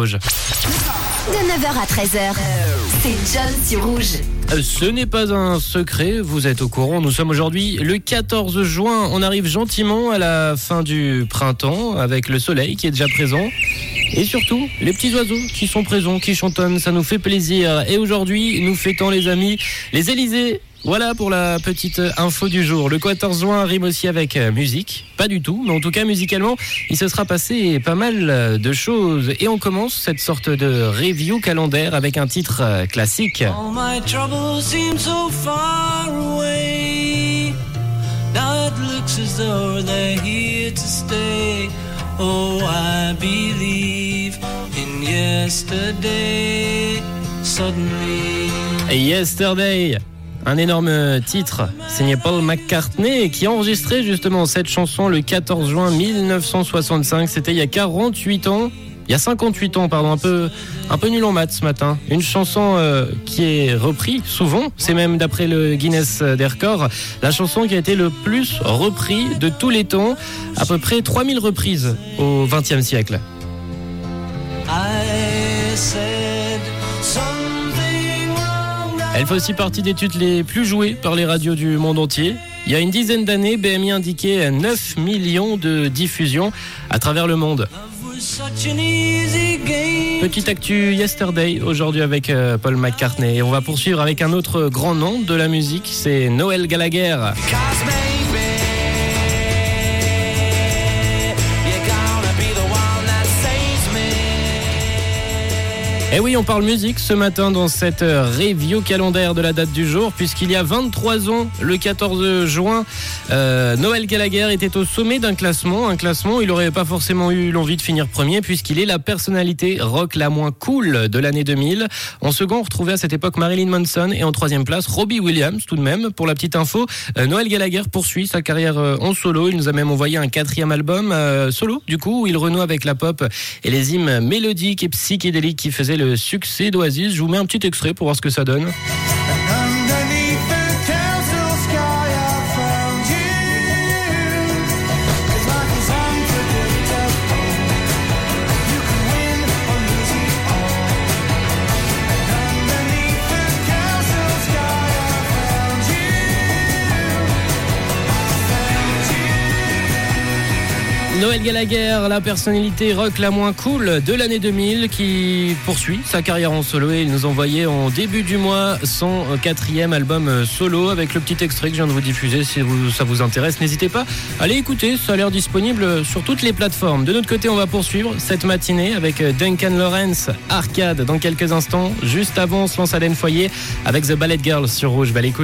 De 9h à 13h, c'est John sur Rouge. Euh, Ce n'est pas un secret, vous êtes au courant, nous sommes aujourd'hui le 14 juin, on arrive gentiment à la fin du printemps avec le soleil qui est déjà présent. Et surtout, les petits oiseaux qui sont présents, qui chantonnent, ça nous fait plaisir. Et aujourd'hui, nous fêtons les amis, les Élysées. Voilà pour la petite info du jour. Le 14 juin rime aussi avec euh, musique. Pas du tout, mais en tout cas musicalement, il se sera passé pas mal de choses. Et on commence cette sorte de review calendaire avec un titre euh, classique. All my troubles seem so far away. Oh, I believe in yesterday. Suddenly. Yesterday. Un énorme titre signé Paul McCartney qui a enregistré justement cette chanson le 14 juin 1965. C'était il y a 48 ans. Il y a 58 ans, pardon, un peu, un peu nul en maths ce matin. Une chanson euh, qui est reprise souvent, c'est même d'après le Guinness des records, la chanson qui a été le plus reprise de tous les temps, à peu près 3000 reprises au XXe siècle. Elle fait aussi partie des tunes les plus jouées par les radios du monde entier. Il y a une dizaine d'années, BMI indiquait 9 millions de diffusions à travers le monde. Love was such an easy game. Petite actu yesterday aujourd'hui avec euh, Paul McCartney. Et on va poursuivre avec un autre grand nom de la musique, c'est Noël Gallagher. Et Eh oui, on parle musique ce matin dans cette euh, review calendaire de la date du jour, puisqu'il y a 23 ans, le 14 juin, euh, Noël Gallagher était au sommet d'un classement. Un classement, il n'aurait pas forcément eu l'envie de finir premier, puisqu'il est la personnalité rock la moins cool de l'année 2000. En second, on retrouvait à cette époque Marilyn Manson, et en troisième place, Robbie Williams, tout de même. Pour la petite info, euh, Noël Gallagher poursuit sa carrière euh, en solo. Il nous a même envoyé un quatrième album solo, du coup, où il renoue avec la pop et les hymnes mélodiques et psychédéliques qui faisaient le succès d'Oasis. Je vous mets un petit extrait pour voir ce que ça donne. Noël Gallagher, la personnalité rock la moins cool de l'année 2000 qui poursuit sa carrière en solo et il nous envoyait en début du mois son quatrième album solo avec le petit extrait que je viens de vous diffuser si ça vous intéresse. N'hésitez pas, allez écouter, ça a l'air disponible sur toutes les plateformes. De notre côté, on va poursuivre cette matinée avec Duncan Lawrence, Arcade dans quelques instants. Juste avant, on se lance à Foyer avec The Ballet Girl sur Rouge. Bah.